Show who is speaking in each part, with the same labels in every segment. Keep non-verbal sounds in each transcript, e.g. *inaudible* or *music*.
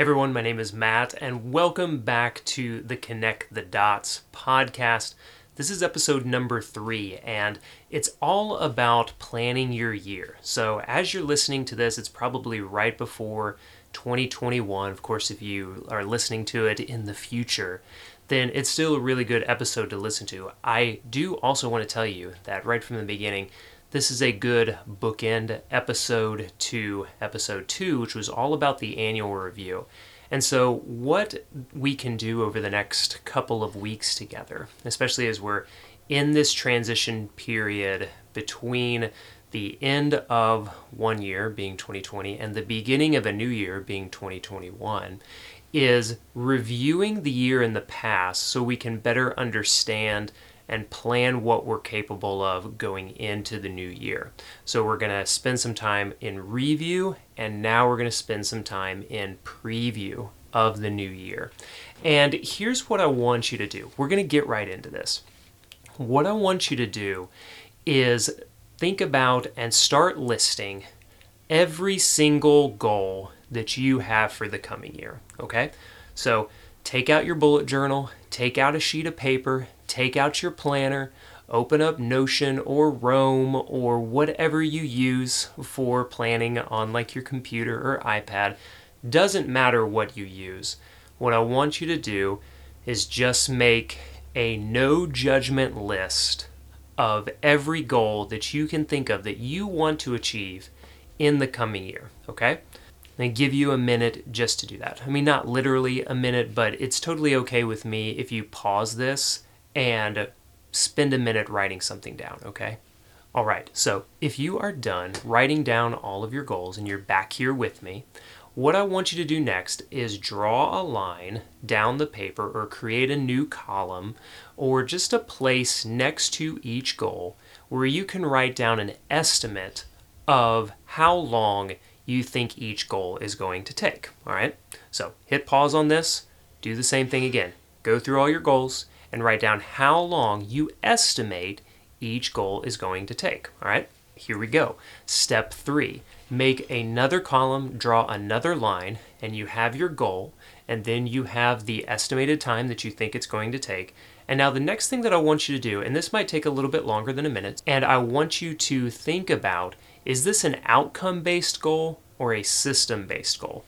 Speaker 1: everyone, my name is Matt, and welcome back to the Connect the Dots podcast. This is episode number three, and it's all about planning your year. So, as you're listening to this, it's probably right before 2021. Of course, if you are listening to it in the future, then it's still a really good episode to listen to. I do also want to tell you that right from the beginning, this is a good bookend episode to episode two, which was all about the annual review. And so, what we can do over the next couple of weeks together, especially as we're in this transition period between the end of one year, being 2020, and the beginning of a new year, being 2021, is reviewing the year in the past so we can better understand and plan what we're capable of going into the new year. So, we're going to spend some time in review, and now we're going to spend some time in preview of the new year. And here's what I want you to do we're going to get right into this. What I want you to do is think about and start listing every single goal that you have for the coming year. Okay? So, take out your bullet journal, take out a sheet of paper, take out your planner, open up Notion or Roam or whatever you use for planning on like your computer or iPad. Doesn't matter what you use. What I want you to do is just make a no judgment list of every goal that you can think of that you want to achieve in the coming year, okay? And give you a minute just to do that. I mean, not literally a minute, but it's totally okay with me if you pause this and spend a minute writing something down, okay? All right, so if you are done writing down all of your goals and you're back here with me, what I want you to do next is draw a line down the paper or create a new column or just a place next to each goal where you can write down an estimate of how long you think each goal is going to take. All right, so hit pause on this, do the same thing again. Go through all your goals, and write down how long you estimate each goal is going to take. All right, here we go. Step three make another column, draw another line, and you have your goal, and then you have the estimated time that you think it's going to take. And now, the next thing that I want you to do, and this might take a little bit longer than a minute, and I want you to think about is this an outcome based goal or a system based goal?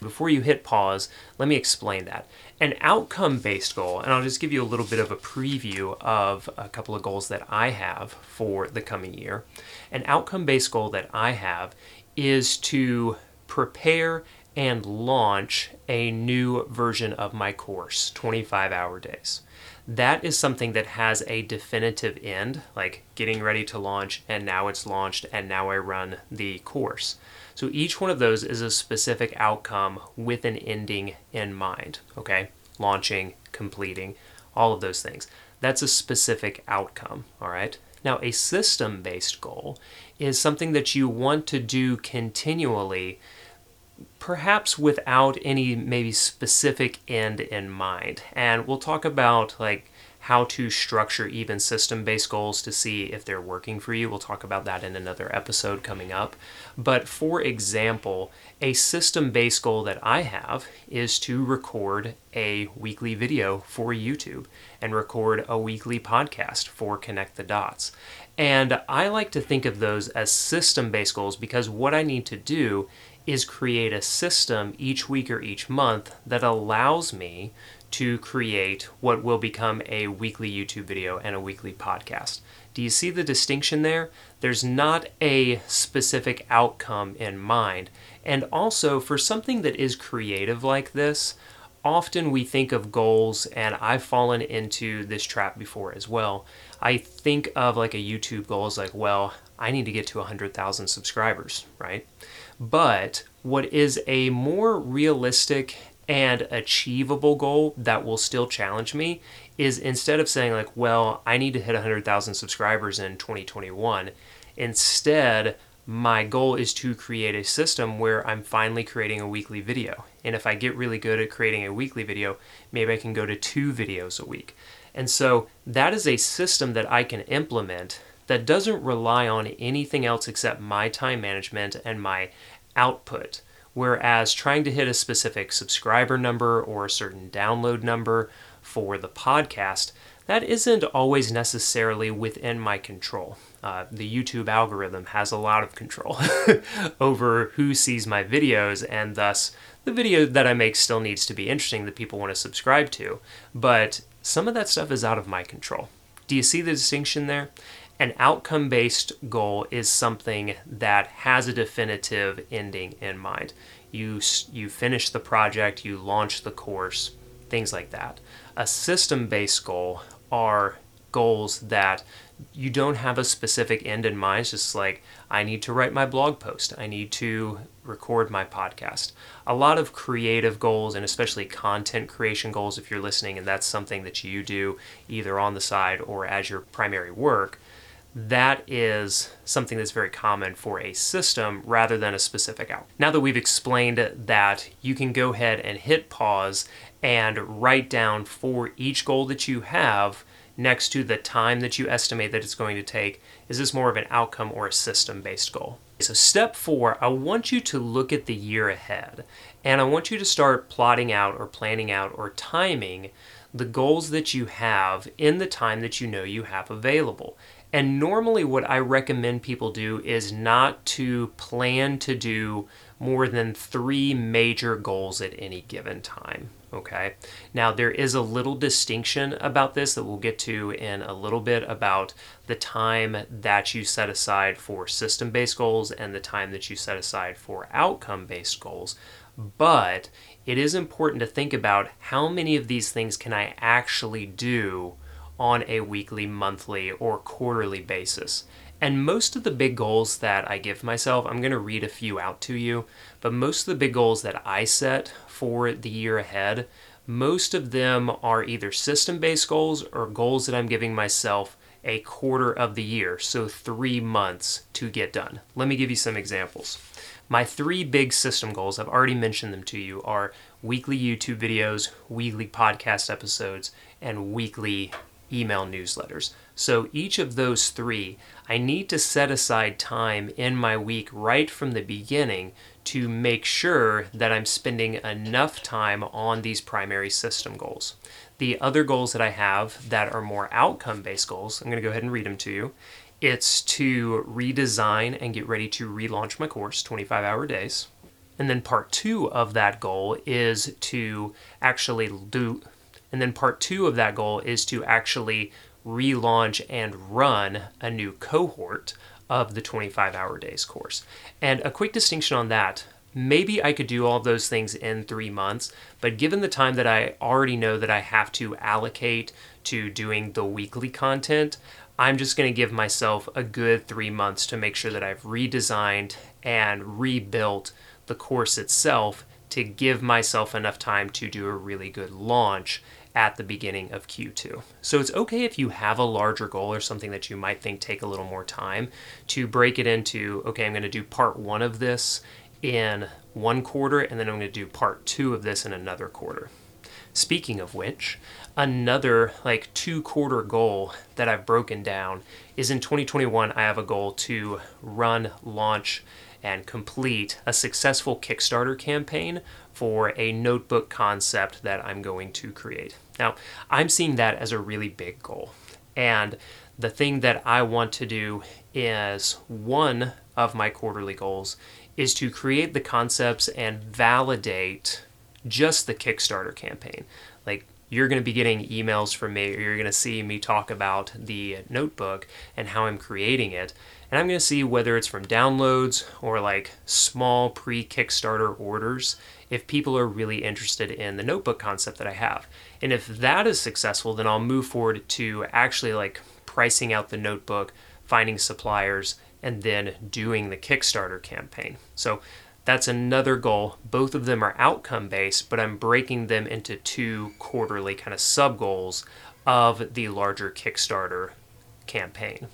Speaker 1: Before you hit pause, let me explain that. An outcome based goal, and I'll just give you a little bit of a preview of a couple of goals that I have for the coming year. An outcome based goal that I have is to prepare and launch a new version of my course, 25 hour days. That is something that has a definitive end, like getting ready to launch, and now it's launched, and now I run the course. So each one of those is a specific outcome with an ending in mind, okay? Launching, completing, all of those things. That's a specific outcome, all right? Now, a system based goal is something that you want to do continually, perhaps without any maybe specific end in mind. And we'll talk about like how to structure even system based goals to see if they're working for you. We'll talk about that in another episode coming up. But for example, a system based goal that I have is to record a weekly video for YouTube and record a weekly podcast for Connect the Dots. And I like to think of those as system based goals because what I need to do is create a system each week or each month that allows me to create what will become a weekly YouTube video and a weekly podcast. Do you see the distinction there? There's not a specific outcome in mind. And also, for something that is creative like this, often we think of goals, and I've fallen into this trap before as well. I think of like a YouTube goal as like, well, I need to get to 100,000 subscribers, right? But what is a more realistic and achievable goal that will still challenge me is instead of saying like well i need to hit 100000 subscribers in 2021 instead my goal is to create a system where i'm finally creating a weekly video. And if i get really good at creating a weekly video maybe i can go to two videos a week. And so that is a system that i can implement that doesn't rely on anything else except my time management and my output Whereas trying to hit a specific subscriber number or a certain download number for the podcast, that isn't always necessarily within my control. Uh, the YouTube algorithm has a lot of control *laughs* over who sees my videos, and thus the video that I make still needs to be interesting that people want to subscribe to. But some of that stuff is out of my control. Do you see the distinction there? An outcome based goal is something that has a definitive ending in mind. You, you finish the project, you launch the course, things like that. A system based goal are goals that you don't have a specific end in mind. It's just like, I need to write my blog post, I need to record my podcast. A lot of creative goals, and especially content creation goals, if you're listening and that's something that you do either on the side or as your primary work, that is something that's very common for a system rather than a specific out. Now that we've explained that, you can go ahead and hit pause and write down for each goal that you have next to the time that you estimate that it's going to take. Is this more of an outcome or a system based goal? So, step four, I want you to look at the year ahead and I want you to start plotting out or planning out or timing the goals that you have in the time that you know you have available. And normally, what I recommend people do is not to plan to do more than three major goals at any given time. Okay, now there is a little distinction about this that we'll get to in a little bit about the time that you set aside for system based goals and the time that you set aside for outcome based goals. But it is important to think about how many of these things can I actually do on a weekly, monthly, or quarterly basis. And most of the big goals that I give myself, I'm going to read a few out to you, but most of the big goals that I set for the year ahead, most of them are either system based goals or goals that I'm giving myself a quarter of the year, so three months to get done. Let me give you some examples. My three big system goals, I've already mentioned them to you, are weekly YouTube videos, weekly podcast episodes, and weekly email newsletters. So each of those three, I need to set aside time in my week right from the beginning to make sure that I'm spending enough time on these primary system goals. The other goals that I have that are more outcome based goals, I'm going to go ahead and read them to you. It's to redesign and get ready to relaunch my course, 25 hour days. And then part two of that goal is to actually do and then part two of that goal is to actually relaunch and run a new cohort of the 25 hour days course. And a quick distinction on that maybe I could do all those things in three months, but given the time that I already know that I have to allocate to doing the weekly content, I'm just going to give myself a good three months to make sure that I've redesigned and rebuilt the course itself to give myself enough time to do a really good launch at the beginning of Q2. So it's okay if you have a larger goal or something that you might think take a little more time to break it into okay, I'm going to do part 1 of this in one quarter and then I'm going to do part 2 of this in another quarter. Speaking of which, another like two quarter goal that I've broken down is in 2021 I have a goal to run, launch and complete a successful Kickstarter campaign for a notebook concept that I'm going to create. Now, I'm seeing that as a really big goal. And the thing that I want to do is one of my quarterly goals is to create the concepts and validate just the Kickstarter campaign. Like you're going to be getting emails from me or you're going to see me talk about the notebook and how I'm creating it. And I'm going to see whether it's from downloads or like small pre Kickstarter orders if people are really interested in the notebook concept that I have. And if that is successful, then I'll move forward to actually like pricing out the notebook, finding suppliers, and then doing the Kickstarter campaign. So that's another goal. Both of them are outcome based, but I'm breaking them into two quarterly kind of sub goals of the larger Kickstarter campaign.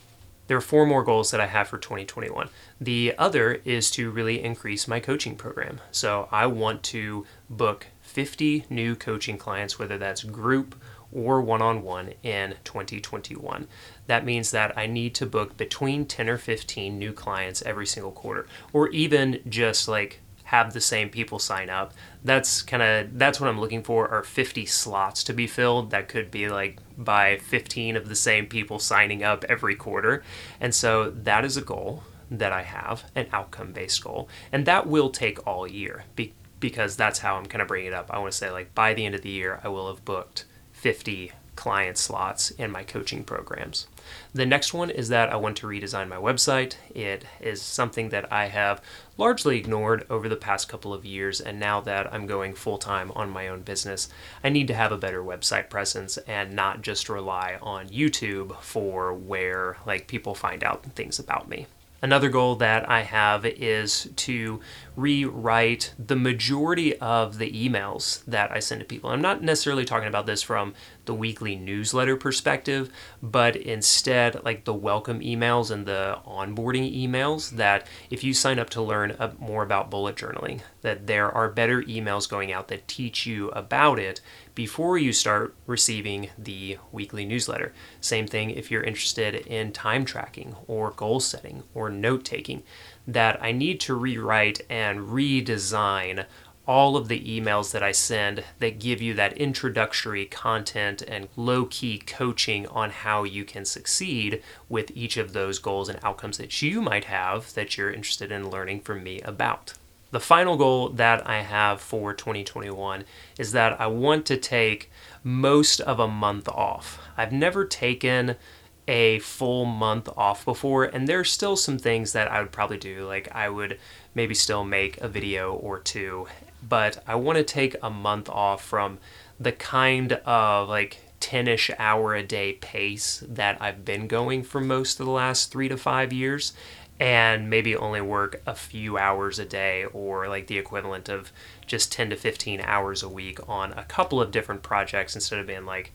Speaker 1: There are four more goals that I have for 2021. The other is to really increase my coaching program. So I want to book 50 new coaching clients, whether that's group or one on one in 2021. That means that I need to book between 10 or 15 new clients every single quarter, or even just like have the same people sign up. That's kind of that's what I'm looking for are 50 slots to be filled. That could be like by 15 of the same people signing up every quarter. And so that is a goal that I have, an outcome based goal. And that will take all year be- because that's how I'm kind of bringing it up. I want to say like by the end of the year I will have booked 50 client slots in my coaching programs. The next one is that I want to redesign my website. It is something that I have largely ignored over the past couple of years, and now that I'm going full time on my own business, I need to have a better website presence and not just rely on YouTube for where like people find out things about me. Another goal that I have is to rewrite the majority of the emails that I send to people. I'm not necessarily talking about this from the weekly newsletter perspective, but instead, like the welcome emails and the onboarding emails, that if you sign up to learn more about bullet journaling, that there are better emails going out that teach you about it before you start receiving the weekly newsletter. Same thing if you're interested in time tracking or goal setting or note taking, that I need to rewrite and redesign all of the emails that I send that give you that introductory content and low key coaching on how you can succeed with each of those goals and outcomes that you might have that you're interested in learning from me about. The final goal that I have for 2021 is that I want to take most of a month off. I've never taken a full month off before, and there's still some things that I would probably do. Like, I would maybe still make a video or two, but I want to take a month off from the kind of like 10 ish hour a day pace that I've been going for most of the last three to five years and maybe only work a few hours a day or like the equivalent of just 10 to 15 hours a week on a couple of different projects instead of being like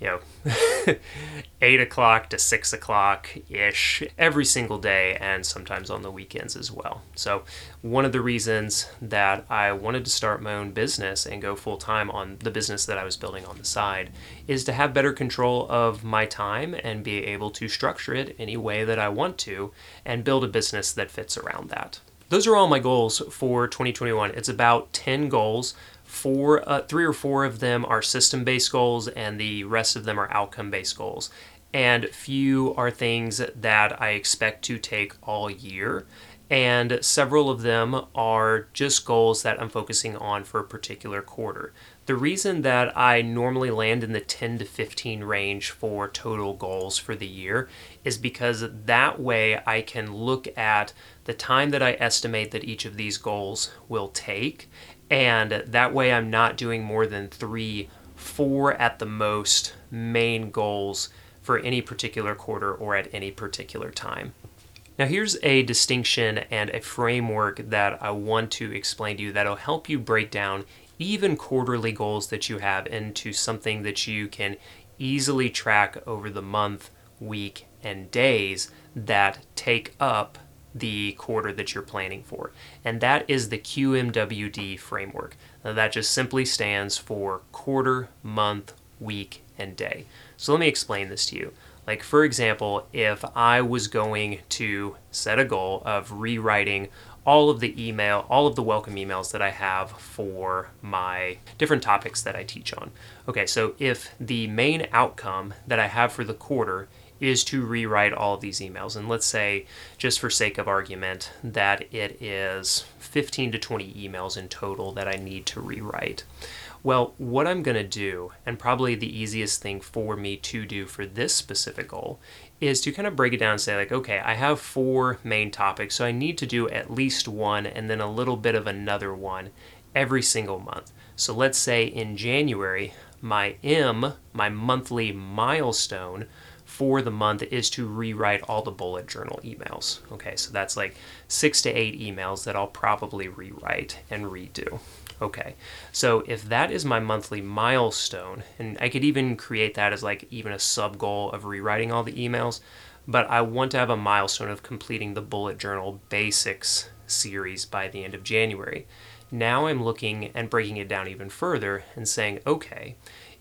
Speaker 1: you know, *laughs* eight o'clock to six o'clock ish every single day, and sometimes on the weekends as well. So, one of the reasons that I wanted to start my own business and go full time on the business that I was building on the side is to have better control of my time and be able to structure it any way that I want to and build a business that fits around that. Those are all my goals for 2021. It's about 10 goals four, uh, three or four of them are system based goals, and the rest of them are outcome based goals. And few are things that I expect to take all year. And several of them are just goals that I'm focusing on for a particular quarter. The reason that I normally land in the 10 to 15 range for total goals for the year is because that way I can look at the time that I estimate that each of these goals will take and that way I'm not doing more than three, four at the most main goals for any particular quarter or at any particular time. Now, here's a distinction and a framework that I want to explain to you that'll help you break down even quarterly goals that you have into something that you can easily track over the month, week, and days that take up the quarter that you're planning for. And that is the QMWD framework. Now, that just simply stands for quarter, month, week, and day. So let me explain this to you. Like, for example, if I was going to set a goal of rewriting all of the email, all of the welcome emails that I have for my different topics that I teach on. Okay, so if the main outcome that I have for the quarter is to rewrite all of these emails. And let's say, just for sake of argument, that it is 15 to 20 emails in total that I need to rewrite. Well, what I'm going to do, and probably the easiest thing for me to do for this specific goal, is to kind of break it down and say, like, okay, I have four main topics, so I need to do at least one and then a little bit of another one every single month. So let's say in January, my M, my monthly milestone, for the month is to rewrite all the bullet journal emails. Okay, so that's like six to eight emails that I'll probably rewrite and redo. Okay, so if that is my monthly milestone, and I could even create that as like even a sub goal of rewriting all the emails, but I want to have a milestone of completing the bullet journal basics series by the end of January. Now I'm looking and breaking it down even further and saying, okay,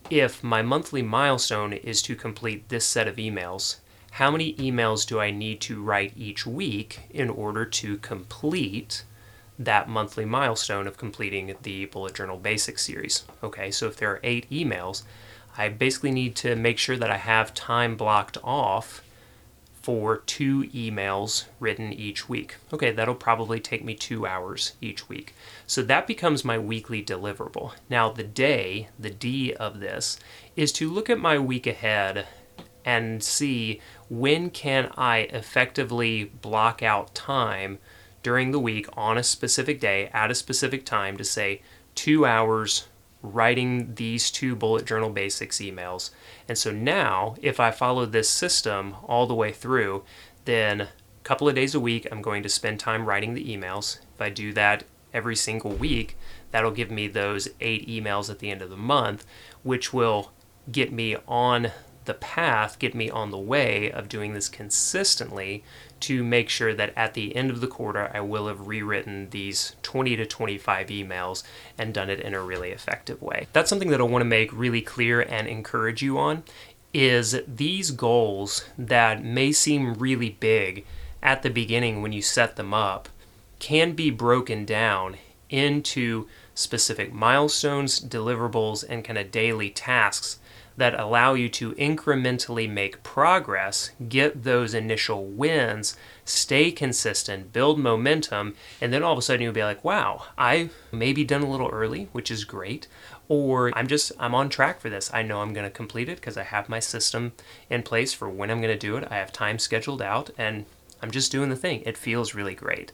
Speaker 1: if my monthly milestone is to complete this set of emails, how many emails do I need to write each week in order to complete that monthly milestone of completing the bullet journal basics series. Okay, so if there are eight emails, I basically need to make sure that I have time blocked off for two emails written each week. Okay, that'll probably take me two hours each week. So that becomes my weekly deliverable. Now, the day, the D of this, is to look at my week ahead and see when can I effectively block out time during the week on a specific day at a specific time to say two hours writing these two bullet journal basics emails. And so now, if I follow this system all the way through, then a couple of days a week, I'm going to spend time writing the emails. If I do that every single week, that'll give me those eight emails at the end of the month, which will get me on the path, get me on the way of doing this consistently to make sure that at the end of the quarter, I will have rewritten these 20 to 25 emails and done it in a really effective way. That's something that I want to make really clear and encourage you on is these goals that may seem really big at the beginning when you set them up can be broken down into specific milestones, deliverables, and kind of daily tasks that allow you to incrementally make progress, get those initial wins, stay consistent, build momentum, and then all of a sudden you'll be like, wow, I maybe done a little early, which is great. Or I'm just, I'm on track for this. I know I'm going to complete it because I have my system in place for when I'm going to do it. I have time scheduled out and I'm just doing the thing. It feels really great.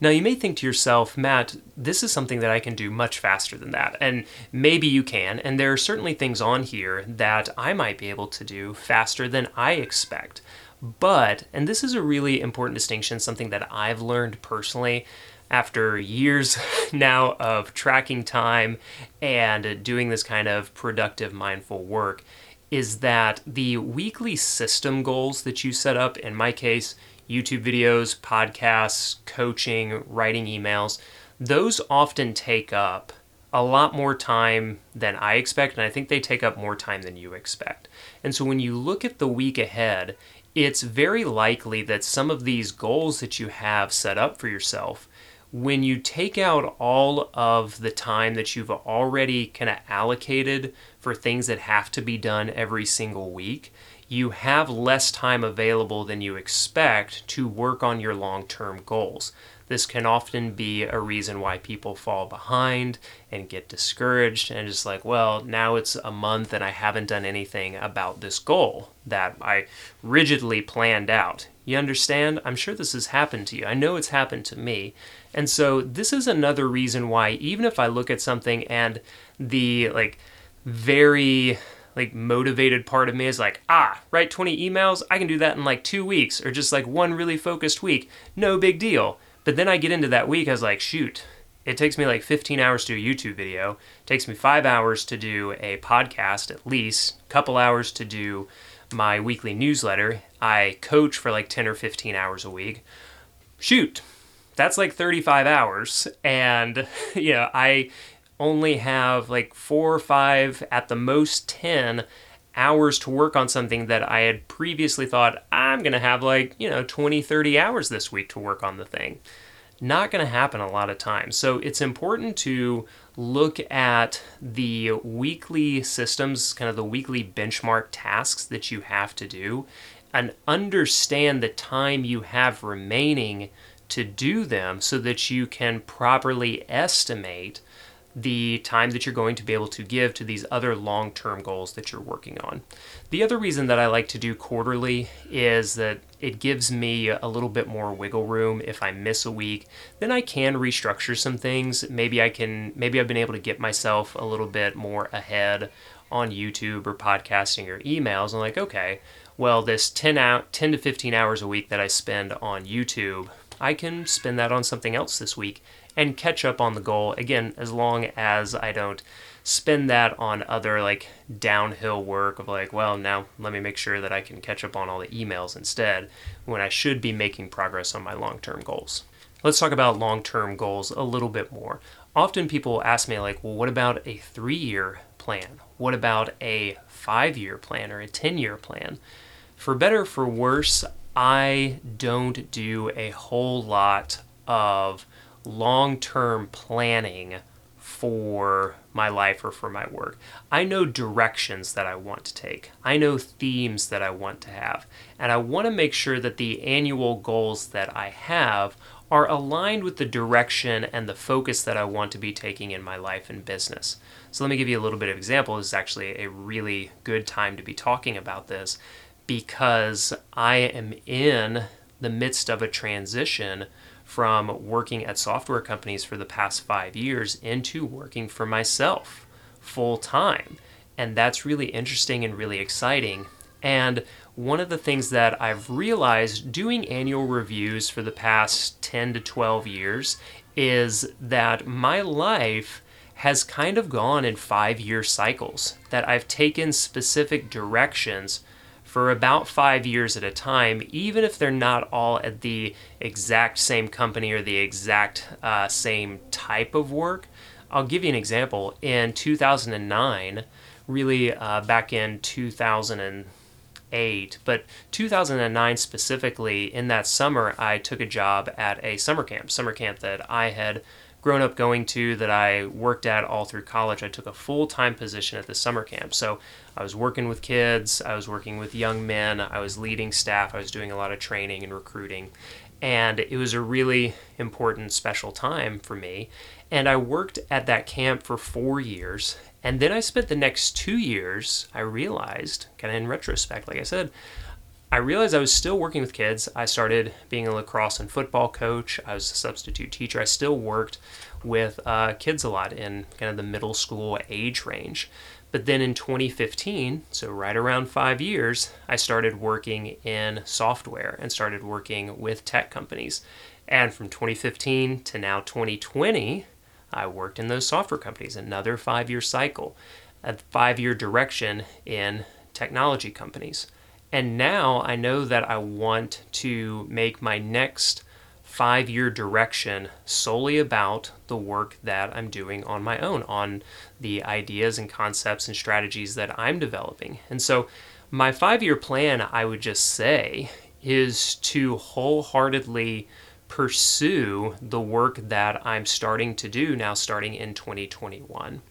Speaker 1: Now, you may think to yourself, Matt, this is something that I can do much faster than that. And maybe you can. And there are certainly things on here that I might be able to do faster than I expect. But, and this is a really important distinction, something that I've learned personally after years *laughs* now of tracking time and doing this kind of productive, mindful work, is that the weekly system goals that you set up, in my case, YouTube videos, podcasts, coaching, writing emails, those often take up a lot more time than I expect, and I think they take up more time than you expect. And so when you look at the week ahead, it's very likely that some of these goals that you have set up for yourself, when you take out all of the time that you've already kind of allocated for things that have to be done every single week, you have less time available than you expect to work on your long term goals. This can often be a reason why people fall behind and get discouraged and just like, well, now it's a month and I haven't done anything about this goal that I rigidly planned out. You understand? I'm sure this has happened to you. I know it's happened to me. And so this is another reason why even if I look at something and the like very like motivated part of me is like, ah, write 20 emails, I can do that in like two weeks or just like one really focused week. No big deal. But then I get into that week, I was like, shoot, it takes me like 15 hours to do a YouTube video. It takes me five hours to do a podcast at least, a couple hours to do my weekly newsletter. I coach for like 10 or 15 hours a week. Shoot, that's like 35 hours. And, *laughs* you know, I only have like four or five, at the most 10 hours to work on something that I had previously thought I'm going to have like, you know, 20, 30 hours this week to work on the thing. Not going to happen a lot of times. So it's important to look at the weekly systems, kind of the weekly benchmark tasks that you have to do, and understand the time you have remaining to do them so that you can properly estimate the time that you're going to be able to give to these other long term goals that you're working on. The other reason that I like to do quarterly is that it gives me a little bit more wiggle room if I miss a week. Then I can restructure some things. Maybe I can, maybe I've been able to get myself a little bit more ahead on YouTube or podcasting or emails. I'm like, okay, well, this 10 out 10 to 15 hours a week that I spend on YouTube, I can spend that on something else this week and catch up on the goal. Again, as long as I don't spend that on other like downhill work of like, well, now let me make sure that I can catch up on all the emails instead when I should be making progress on my long term goals. Let's talk about long term goals a little bit more. Often people ask me, like, well, what about a three year plan? What about a five year plan or a 10 year plan? For better for worse, I don't do a whole lot of long term planning for my life or for my work. I know directions that I want to take. I know themes that I want to have. And I want to make sure that the annual goals that I have are aligned with the direction and the focus that I want to be taking in my life and business. So let me give you a little bit of example. This is actually a really good time to be talking about this because I am in the midst of a transition from working at software companies for the past five years into working for myself full time. And that's really interesting and really exciting. And one of the things that I've realized doing annual reviews for the past 10 to 12 years is that my life has kind of gone in five year cycles, that I've taken specific directions for about five years at a time, even if they're not all at the exact same company or the exact uh, same type of work. I'll give you an example. In 2009, really uh, back in 2008, but 2009 specifically, in that summer, I took a job at a summer camp, summer camp that I had grown up going to, that I worked at all through college. I took a full time position at the summer camp. So I was working with kids, I was working with young men, I was leading staff, I was doing a lot of training and recruiting. And it was a really important, special time for me. And I worked at that camp for four years. And then I spent the next two years, I realized, kind of in retrospect, like I said, I realized I was still working with kids. I started being a lacrosse and football coach. I was a substitute teacher. I still worked with uh, kids a lot in kind of the middle school age range. But then in 2015, so right around five years, I started working in software and started working with tech companies. And from 2015 to now 2020, I worked in those software companies, another five year cycle, a five year direction in technology companies. And now I know that I want to make my next five year direction solely about the work that I'm doing on my own, on the ideas and concepts and strategies that I'm developing. And so, my five year plan, I would just say, is to wholeheartedly pursue the work that I'm starting to do now, starting in 2021.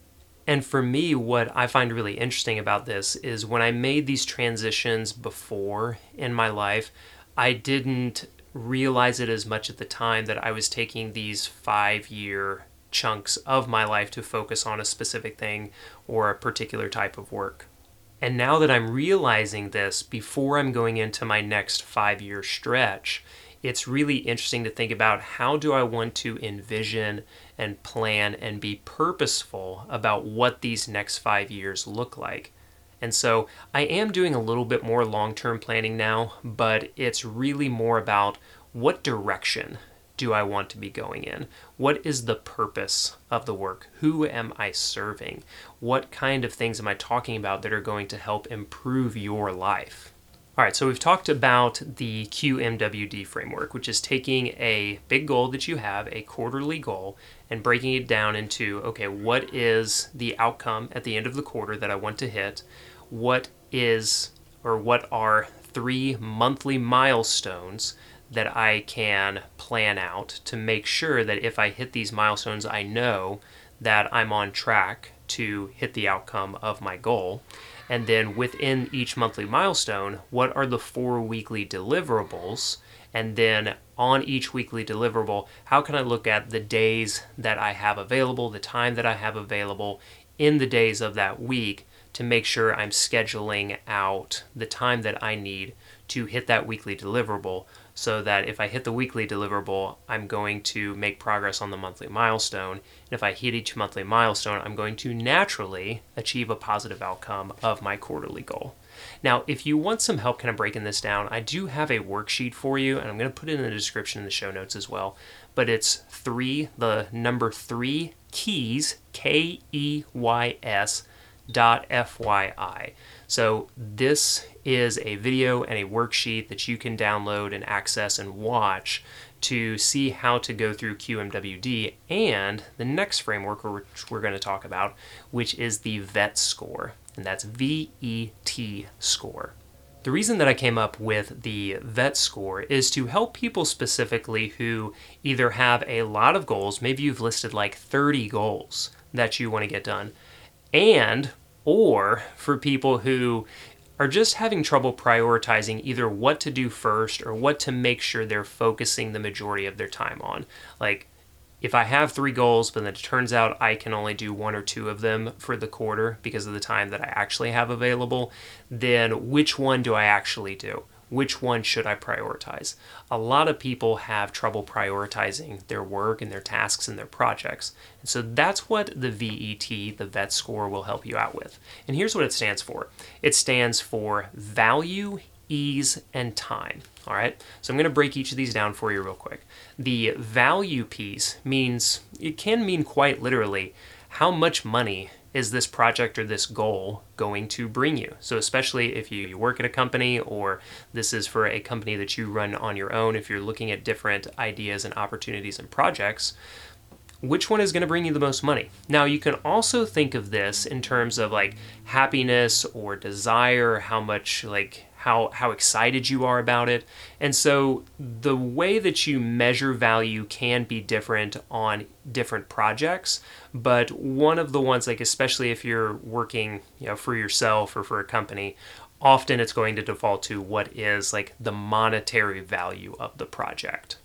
Speaker 1: And for me, what I find really interesting about this is when I made these transitions before in my life, I didn't realize it as much at the time that I was taking these five year chunks of my life to focus on a specific thing or a particular type of work. And now that I'm realizing this before I'm going into my next five year stretch, it's really interesting to think about how do I want to envision and plan and be purposeful about what these next five years look like. And so I am doing a little bit more long term planning now, but it's really more about what direction do I want to be going in? What is the purpose of the work? Who am I serving? What kind of things am I talking about that are going to help improve your life? All right, so we've talked about the QMWD framework, which is taking a big goal that you have, a quarterly goal, and breaking it down into okay, what is the outcome at the end of the quarter that I want to hit? What is or what are three monthly milestones that I can plan out to make sure that if I hit these milestones, I know that I'm on track to hit the outcome of my goal. And then within each monthly milestone, what are the four weekly deliverables? And then on each weekly deliverable, how can I look at the days that I have available, the time that I have available in the days of that week to make sure I'm scheduling out the time that I need to hit that weekly deliverable so that if I hit the weekly deliverable, I'm going to make progress on the monthly milestone. And if I hit each monthly milestone, I'm going to naturally achieve a positive outcome of my quarterly goal. Now, if you want some help kind of breaking this down, I do have a worksheet for you, and I'm going to put it in the description in the show notes as well. But it's three, the number three keys, K E Y S dot FYI. So this is a video and a worksheet that you can download and access and watch to see how to go through QMWD and the next framework which we're going to talk about, which is the VET score, and that's V E T score. The reason that I came up with the VET score is to help people specifically who either have a lot of goals, maybe you've listed like 30 goals that you want to get done, and or for people who are just having trouble prioritizing either what to do first or what to make sure they're focusing the majority of their time on. Like, if I have three goals, but then it turns out I can only do one or two of them for the quarter because of the time that I actually have available, then which one do I actually do? Which one should I prioritize? A lot of people have trouble prioritizing their work and their tasks and their projects. And so that's what the VET, the VET score, will help you out with. And here's what it stands for it stands for value, ease, and time. All right, so I'm going to break each of these down for you real quick. The value piece means, it can mean quite literally, how much money is this project or this goal going to bring you? So, especially if you, work at a company or this is for a company that you run on your own, if you're looking at different ideas and opportunities and projects, which one is going to bring you the most money? Now, you can also think of this in terms of like happiness or desire, how much like how how excited you are about it. And so the way that you measure value can be different on different projects, but one of the ones like especially if you're working, you know, for yourself or for a company, often it's going to default to what is like the monetary value of the project.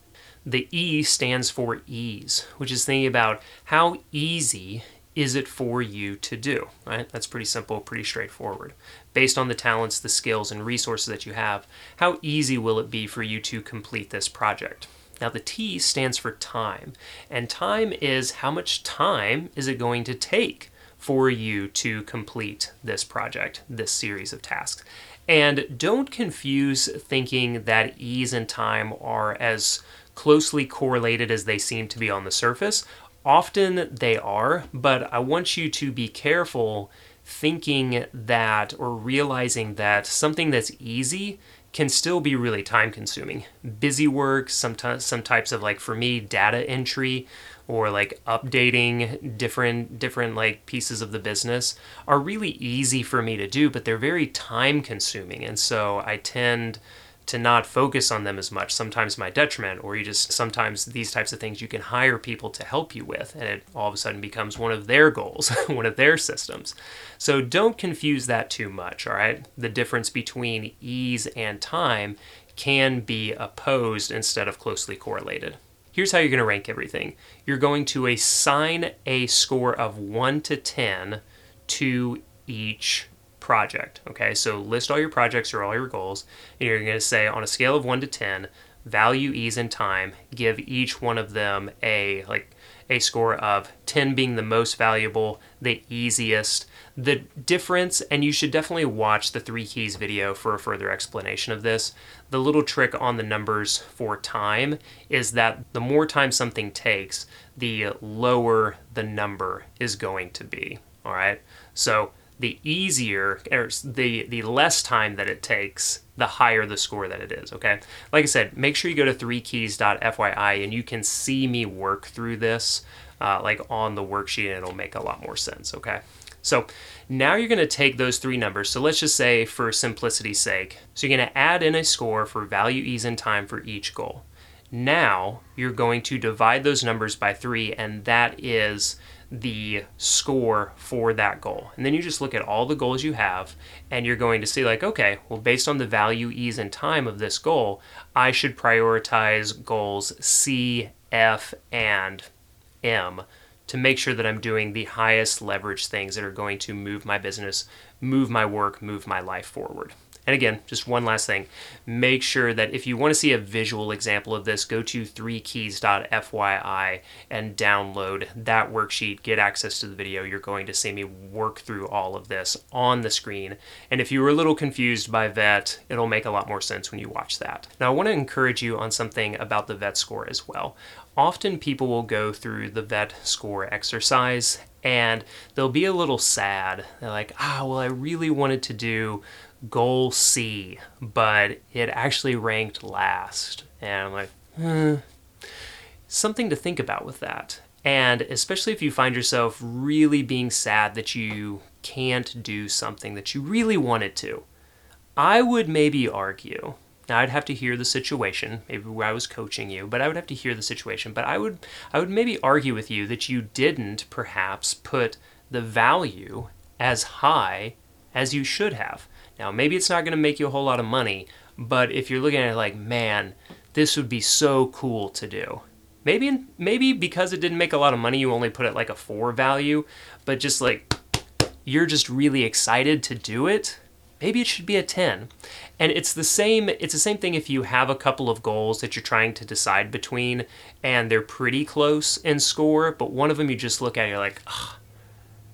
Speaker 1: The E stands for ease, which is thinking about how easy is it for you to do? Right? That's pretty simple, pretty straightforward. Based on the talents, the skills, and resources that you have, how easy will it be for you to complete this project? Now, the T stands for time, and time is how much time is it going to take for you to complete this project, this series of tasks. And don't confuse thinking that ease and time are as closely correlated as they seem to be on the surface. Often they are, but I want you to be careful thinking that or realizing that something that's easy can still be really time consuming. Busy work, sometimes some types of like for me data entry or like updating different different like pieces of the business are really easy for me to do, but they're very time consuming. And so I tend to not focus on them as much, sometimes my detriment, or you just sometimes these types of things you can hire people to help you with, and it all of a sudden becomes one of their goals, *laughs* one of their systems. So don't confuse that too much, all right? The difference between ease and time can be opposed instead of closely correlated. Here's how you're going to rank everything you're going to assign a score of 1 to 10 to each project. Okay, so list all your projects or all your goals, and you're going to say on a scale of 1 to 10, value, ease, and time, give each one of them a like a score of 10 being the most valuable, the easiest. The difference, and you should definitely watch the three keys video for a further explanation of this. The little trick on the numbers for time is that the more time something takes, the lower the number is going to be. All right, so the easier or the the less time that it takes the higher the score that it is okay? Like i said make sure you go to 3keys.fyi and you can see me work through this uh, like on the worksheet and it'll make a lot more sense okay? So now you're going to take those three numbers. So let's just say for simplicity's sake so you're going to add in a score for value ease and time for each goal. Now you're going to divide those numbers by three and that is the score for that goal. And then you just look at all the goals you have and you're going to see, like, okay, well, based on the value, ease, and time of this goal, I should prioritize goals C, F, and M to make sure that I'm doing the highest leverage things that are going to move my business, move my work, move my life forward. And again, just one last thing. Make sure that if you want to see a visual example of this, go to 3keys.fyi and download that worksheet. Get access to the video. You're going to see me work through all of this on the screen. And if you were a little confused by VET, it'll make a lot more sense when you watch that. Now, I want to encourage you on something about the VET score as well. Often people will go through the VET score exercise and they'll be a little sad. They're like, ah, well, I really wanted to do goal C, but it actually ranked last. And I'm like, hmm. something to think about with that. And especially if you find yourself really being sad that you can't do something that you really wanted to, I would maybe argue. Now I'd have to hear the situation, maybe where I was coaching you, but I would have to hear the situation. But I would I would maybe argue with you that you didn't perhaps put the value as high as you should have. Now maybe it's not going to make you a whole lot of money, but if you're looking at it like, man, this would be so cool to do. Maybe maybe because it didn't make a lot of money, you only put it like a 4 value, but just like you're just really excited to do it, maybe it should be a 10. And it's the same it's the same thing if you have a couple of goals that you're trying to decide between and they're pretty close in score, but one of them you just look at you're like,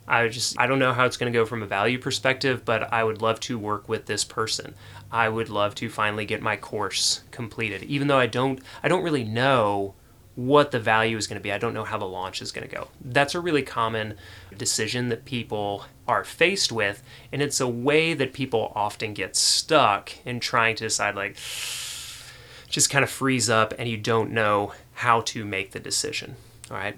Speaker 1: I just I don't know how it's going to go from a value perspective, but I would love to work with this person. I would love to finally get my course completed, even though I don't I don't really know what the value is going to be. I don't know how the launch is going to go. That's a really common decision that people are faced with, and it's a way that people often get stuck in trying to decide, like, *sighs* just kind of freeze up and you don't know how to make the decision. All right.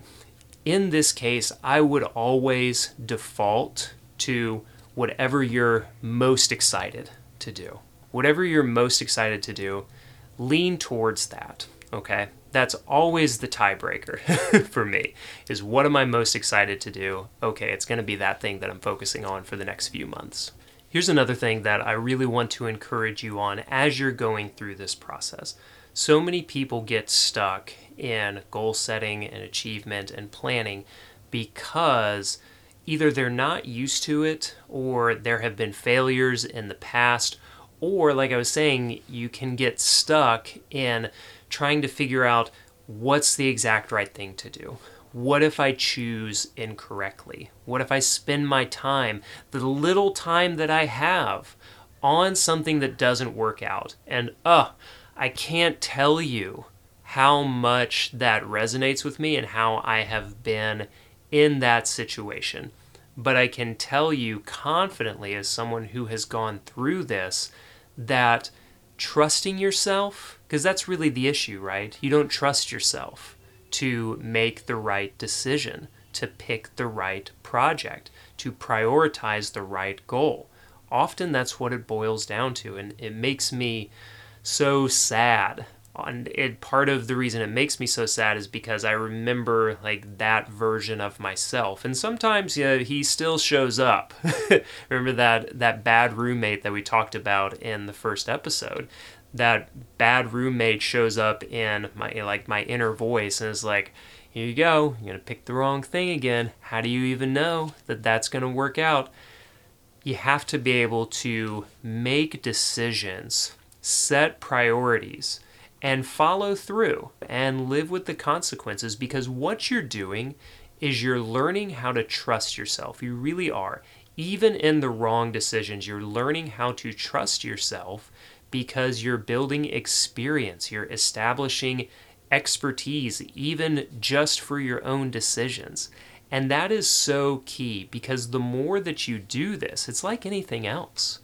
Speaker 1: In this case, I would always default to whatever you're most excited to do. Whatever you're most excited to do, lean towards that. Okay that's always the tiebreaker *laughs* for me is what am I most excited to do? Okay, it's going to be that thing that I'm focusing on for the next few months. Here's another thing that I really want to encourage you on as you're going through this process. So many people get stuck in goal setting and achievement and planning because either they're not used to it or there have been failures in the past or like I was saying, you can get stuck in trying to figure out what's the exact right thing to do. What if I choose incorrectly? What if I spend my time, the little time that I have, on something that doesn't work out? And, uh, I can't tell you how much that resonates with me and how I have been in that situation. But I can tell you confidently, as someone who has gone through this, that trusting yourself, because that's really the issue, right? You don't trust yourself to make the right decision, to pick the right project, to prioritize the right goal. Often that's what it boils down to, and it makes me so sad and it part of the reason it makes me so sad is because I remember like that version of myself, and sometimes yeah, he still shows up. *laughs* remember that that bad roommate that we talked about in the first episode. That bad roommate shows up in my like my inner voice and is like, "Here you go. You're gonna pick the wrong thing again. How do you even know that that's gonna work out?" You have to be able to make decisions, set priorities and follow through and live with the consequences because what you're doing is you're learning how to trust yourself. You really are. Even in the wrong decisions, you're learning how to trust yourself because you're building experience, you're establishing expertise, even just for your own decisions. And that is so key because the more that you do this, it's like anything else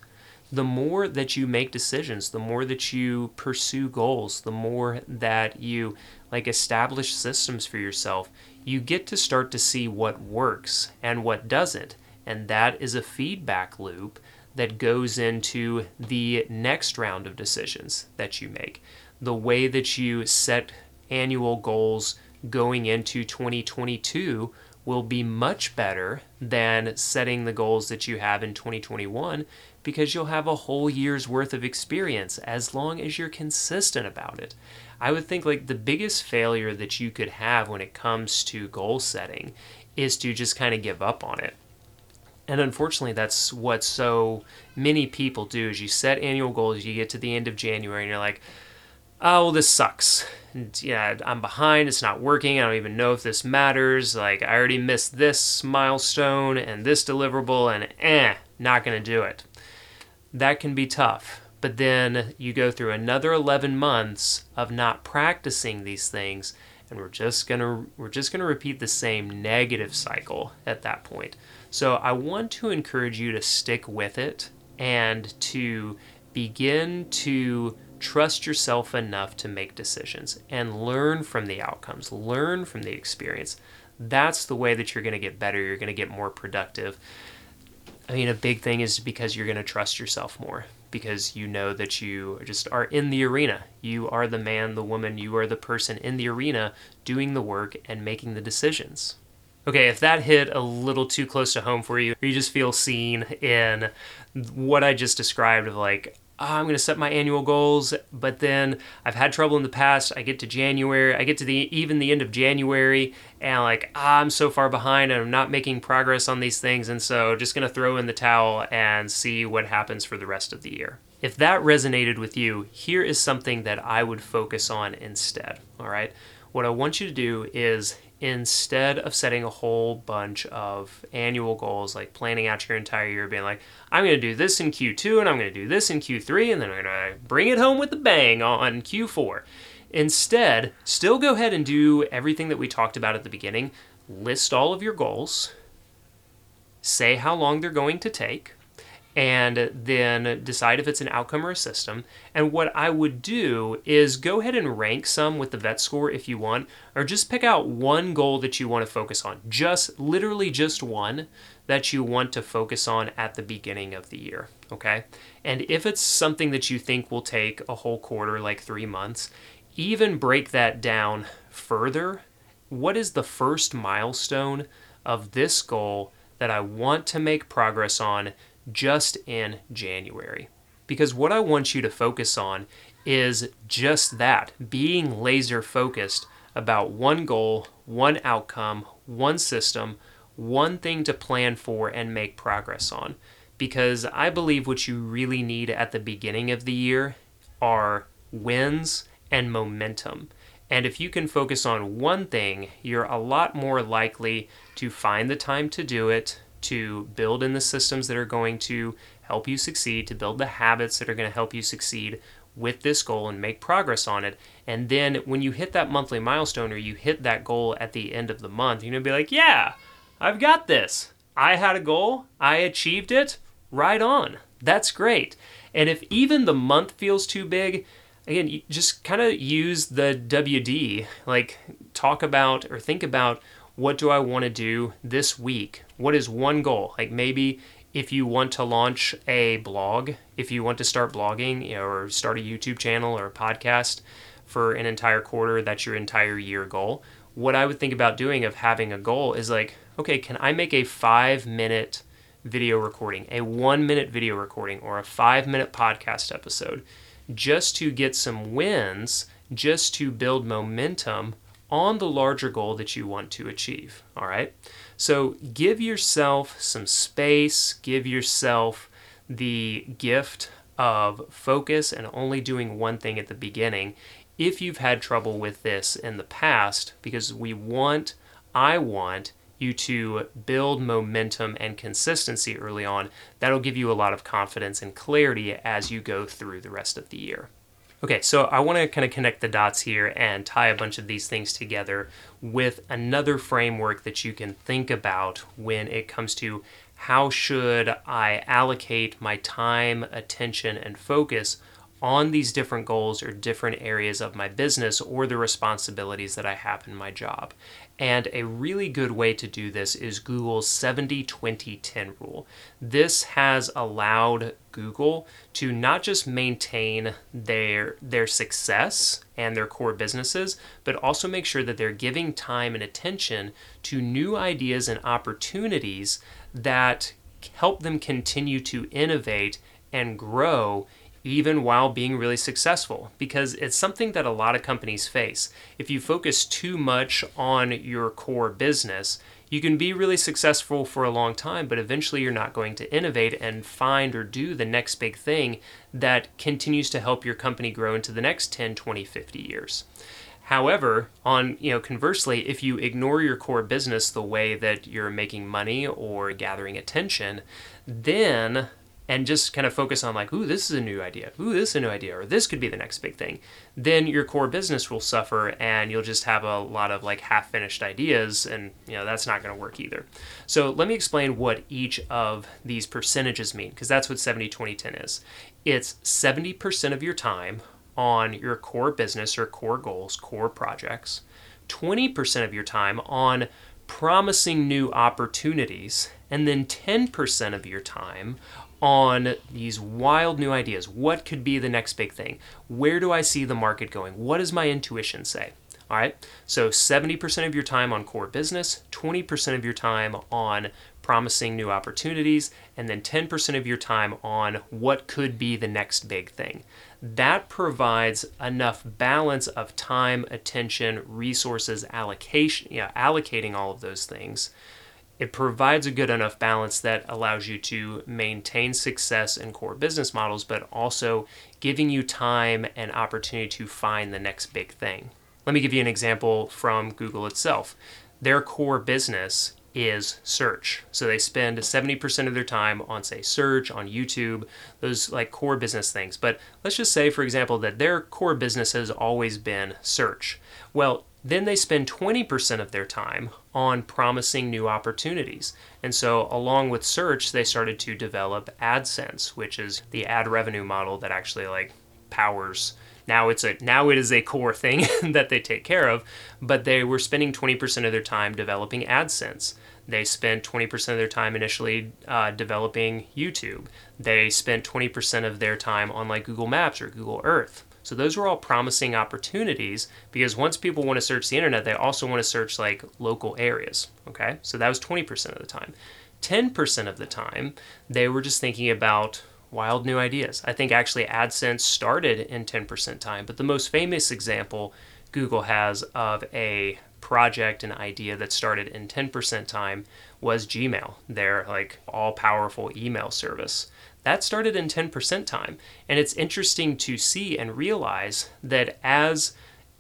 Speaker 1: the more that you make decisions, the more that you pursue goals, the more that you like establish systems for yourself, you get to start to see what works and what doesn't. And that is a feedback loop that goes into the next round of decisions that you make. The way that you set annual goals going into 2022 will be much better than setting the goals that you have in 2021 because you'll have a whole year's worth of experience as long as you're consistent about it. I would think like the biggest failure that you could have when it comes to goal setting is to just kind of give up on it. And unfortunately, that's what so many people do is you set annual goals, you get to the end of January and you're like, oh, well, this sucks. And, yeah, I'm behind. It's not working. I don't even know if this matters. Like, I already missed this milestone and this deliverable, and eh, not to do it. That can be tough. But then you go through another 11 months of not practicing these things, and we're just gonna we're just gonna repeat the same negative cycle at that point. So I want to encourage you to stick with it and to begin to trust yourself enough to make decisions and learn from the outcomes, learn from the experience. That's the way that you're going to get better. You're going to get more productive. I mean, a big thing is because you're going to trust yourself more because you know that you just are in the arena. You are the man, the woman, you are the person in the arena doing the work and making the decisions. Okay, if that hit a little too close to home for you, or you just feel seen in what I just described of like, oh, I'm going to set my annual goals, but then I've had trouble in the past. I get to January, I get to the even the end of January, and like ah, I'm so far behind and I'm not making progress on these things, and so just going to throw in the towel and see what happens for the rest of the year. If that resonated with you, here is something that I would focus on instead. All right. What I want you to do is instead of setting a whole bunch of annual goals, like planning out your entire year, being like, I'm going to do this in Q2 and I'm going to do this in Q3 and then I'm going to bring it home with a bang on Q4. Instead, still go ahead and do everything that we talked about at the beginning. List all of your goals, say how long they're going to take, and then decide if it's an outcome or a system. And what I would do is go ahead and rank some with the VET score if you want, or just pick out one goal that you want to focus on. Just literally just one that you want to focus on at the beginning of the year. Okay. And if it's something that you think will take a whole quarter, like three months, even break that down further. What is the first milestone of this goal that I want to make progress on just in January. Because what I want you to focus on is just that being laser focused about one goal, one outcome, one system, one thing to plan for and make progress on. Because I believe what you really need at the beginning of the year are wins and momentum. And if you can focus on one thing, you're a lot more likely to find the time to do it, to build in the systems that are going to help you succeed, to build the habits that are going to help you succeed with this goal and make progress on it. And then when you hit that monthly milestone or you hit that goal at the end of the month, you're going to be like, yeah, I've got this. I had a goal, I achieved it, right on. That's great. And if even the month feels too big, again, just kind of use the WD, like talk about or think about what do I want to do this week? What is one goal? Like maybe if you want to launch a blog, if you want to start blogging or start a YouTube channel or a podcast for an entire quarter, that's your entire year goal. What I would think about doing of having a goal is like, okay, can I make a five minute video recording, a one minute video recording, or a five minute podcast episode just to get some wins, just to build momentum on the larger goal that you want to achieve. All right. So give yourself some space, give yourself the gift of focus and only doing one thing at the beginning if you've had trouble with this in the past, because we want, I want, you to build momentum and consistency early on. That'll give you a lot of confidence and clarity as you go through the rest of the year. Okay, so I want to kind of connect the dots here and tie a bunch of these things together with another framework that you can think about when it comes to how should I allocate my time, attention, and focus on these different goals or different areas of my business or the responsibilities that I have in my job. And a really good way to do this is Google's 70 20 10 rule. This has allowed Google to not just maintain their their success and their core businesses, but also make sure that they're giving time and attention to new ideas and opportunities that help them continue to innovate and grow even while being really successful because it's something that a lot of companies face. If you focus too much on your core business, you can be really successful for a long time, but eventually you're not going to innovate and find or do the next big thing that continues to help your company grow into the next 10, 20, 50 years. However, on you know conversely, if you ignore your core business the way that you're making money or gathering attention, then and just kind of focus on like, ooh, this is a new idea, ooh, this is a new idea, or this could be the next big thing, then your core business will suffer and you'll just have a lot of like half finished ideas and you know that's not going to work either. So let me explain what each of these percentages mean because that's what 70 20 10 is. It's 70% of your time on your core business or core goals, core projects, 20% of your time on promising new opportunities, and then 10% of your time on these wild new ideas. What could be the next big thing? Where do I see the market going? What does my intuition say? All right, so 70% of your time on core business, 20% of your time on promising new opportunities, and then 10% of your time on what could be the next big thing. That provides enough balance of time, attention, resources, allocation, yeah, allocating all of those things. It provides a good enough balance that allows you to maintain success in core business models, but also giving you time and opportunity to find the next big thing. Let me give you an example from Google itself. Their core business is search. So they spend 70% of their time on, say, search, on YouTube, those like core business things. But let's just say, for example, that their core business has always been search. Well, then they spend 20% of their time on promising new opportunities. And so, along with search, they started to develop AdSense, which is the ad revenue model that actually like powers now it's a now it is a core thing *laughs* that they take care of, but they were spending 20% of their time developing AdSense. They spent 20% of their time initially uh, developing YouTube. They spent 20% of their time on like Google Maps or Google Earth. So those were all promising opportunities because once people want to search the internet, they also want to search like local areas. Okay, so that was 20% of the time. 10% of the time, they were just thinking about wild new ideas. I think actually AdSense started in 10% time, but the most famous example Google has of a project and idea that started in 10% time was Gmail, their like all powerful email service. That started in 10% time. And it's interesting to see and realize that as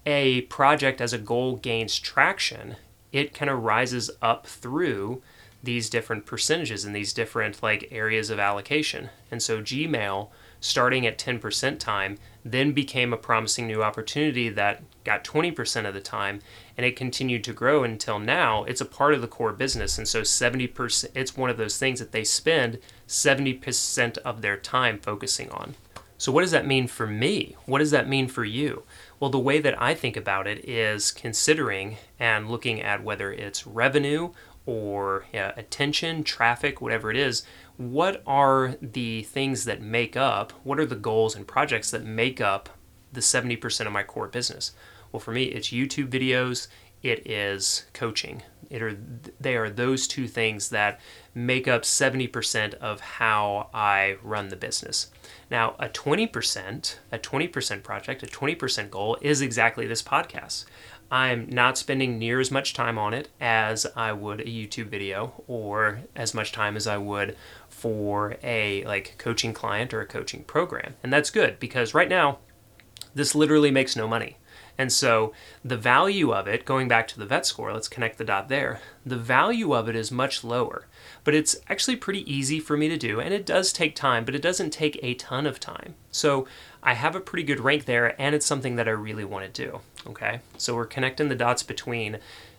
Speaker 1: a project, as a goal gains traction, it kind of rises up through these different percentages and these different like areas of allocation. And so Gmail starting at 10% time then became a promising new opportunity that got 20% of the time and it continued to grow until now it's a part of the core business and so 70% it's one of those things that they spend 70% of their time focusing on. So what does that mean for me? What does that mean for you? Well, the way that I think about it is considering and looking at whether it's revenue or attention, traffic, whatever it is, what are the things that make up, what are the goals and projects that make up the 70% of my core business? Well, for me, it's YouTube videos, it is coaching. It are, they are those two things that make up 70% of how I run the business. Now, a 20%, a 20% project, a 20% goal is exactly this podcast. I'm not spending near as much time on it as I would a YouTube video or as much time as I would for a like coaching client or a coaching program. And that's good because right now this literally makes no money. And so the value of it, going back to the vet score, let's connect the dot there. The value of it is much lower, but it's actually pretty easy for me to do. And it does take time, but it doesn't take a ton of time. So I have a pretty good rank there, and it's something that I really want to do. Okay, so we're connecting the dots between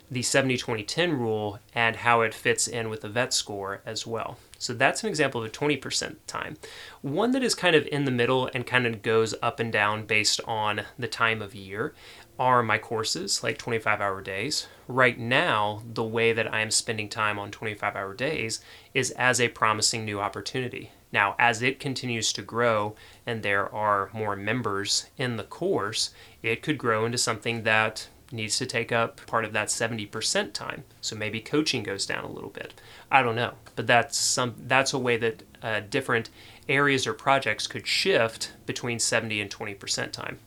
Speaker 1: the 70 20 10 rule and how it fits in with the vet score as well. So that's an example of a 20% time. One that is kind of in the middle and kind of goes up and down based on the time of year are my courses, like 25 hour days. Right now, the way that I am spending time on 25 hour days is as a promising new opportunity. Now, as it continues to grow and there are more members in the course, it could grow into something that needs to take up part of that 70% time. So maybe coaching goes down a little bit. I don't know, but that's some that's a way that uh, different areas or projects could shift between 70 and 20% time.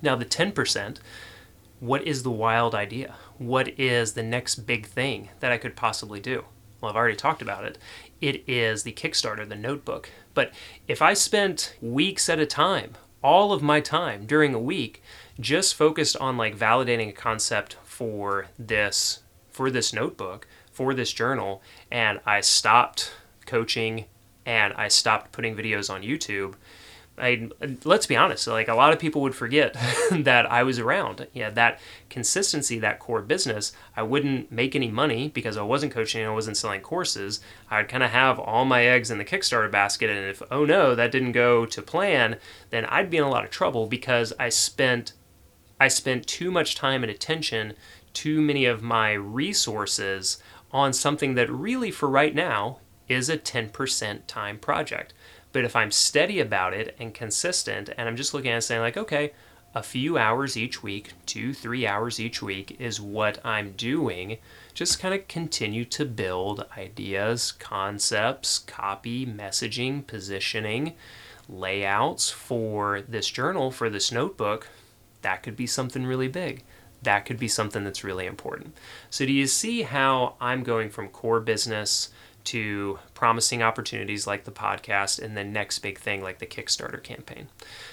Speaker 1: Now the 10%, what is the wild idea? What is the next big thing that I could possibly do? Well, I've already talked about it. It is the Kickstarter, the notebook. But if I spent weeks at a time, all of my time during a week just focused on like validating a concept for this for this notebook for this journal and i stopped coaching and i stopped putting videos on youtube I let's be honest, like a lot of people would forget *laughs* that I was around. Yeah, that consistency, that core business, I wouldn't make any money because I wasn't coaching, I wasn't selling courses. I'd kind of have all my eggs in the Kickstarter basket, and if oh no, that didn't go to plan, then I'd be in a lot of trouble because I spent I spent too much time and attention too many of my resources on something that really, for right now, is a 10% time project. But if I'm steady about it and consistent, and I'm just looking at it saying, like, okay, a few hours each week, two, three hours each week is what I'm doing. Just kind of continue to build ideas, concepts, copy, messaging, positioning, layouts for this journal, for this notebook. That could be something really big. That could be something that's really important. So, do you see how I'm going from core business to promising opportunities like the podcast and the next big thing like the Kickstarter campaign.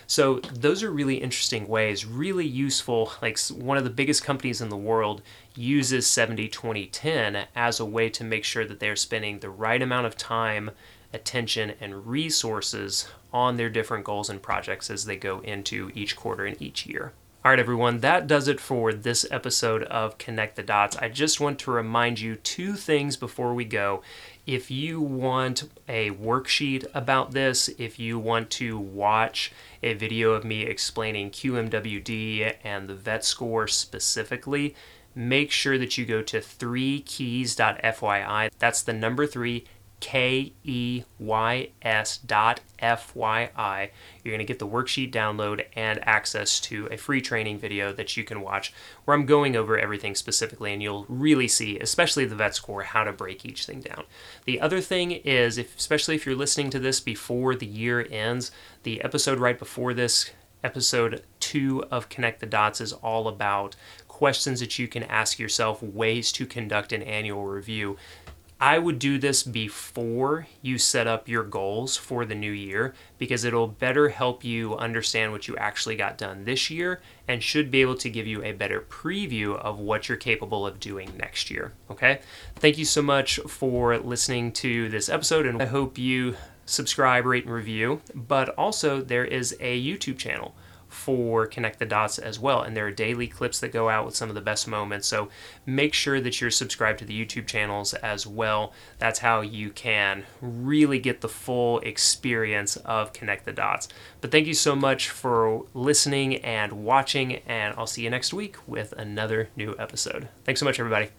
Speaker 1: So those are really interesting ways, really useful. Like one of the biggest companies in the world uses 70 20 10 as a way to make sure that they're spending the right amount of time, attention and resources on their different goals and projects as they go into each quarter and each year. All right, everyone, that does it for this episode of Connect the Dots. I just want to remind you two things before we go. If you want a worksheet about this, if you want to watch a video of me explaining QMWD and the VET score specifically, make sure that you go to 3keys.fyi. That's the number 3 K E Y S dot F Y I. You're going to get the worksheet download and access to a free training video that you can watch where I'm going over everything specifically and you'll really see, especially the vet score, how to break each thing down. The other thing is, if, especially if you're listening to this before the year ends, the episode right before this, episode two of Connect the Dots, is all about questions that you can ask yourself, ways to conduct an annual review. I would do this before you set up your goals for the new year because it'll better help you understand what you actually got done this year and should be able to give you a better preview of what you're capable of doing next year. Okay? Thank you so much for listening to this episode, and I hope you subscribe, rate, and review. But also, there is a YouTube channel for Connect the Dots as well. And there are daily clips that go out with some of the best moments. So make sure that you're subscribed to the YouTube channels as well. That's how you can really get the full experience of Connect the Dots. But thank you so much for listening and watching, and I'll see you next week with another new episode. Thanks so much, everybody.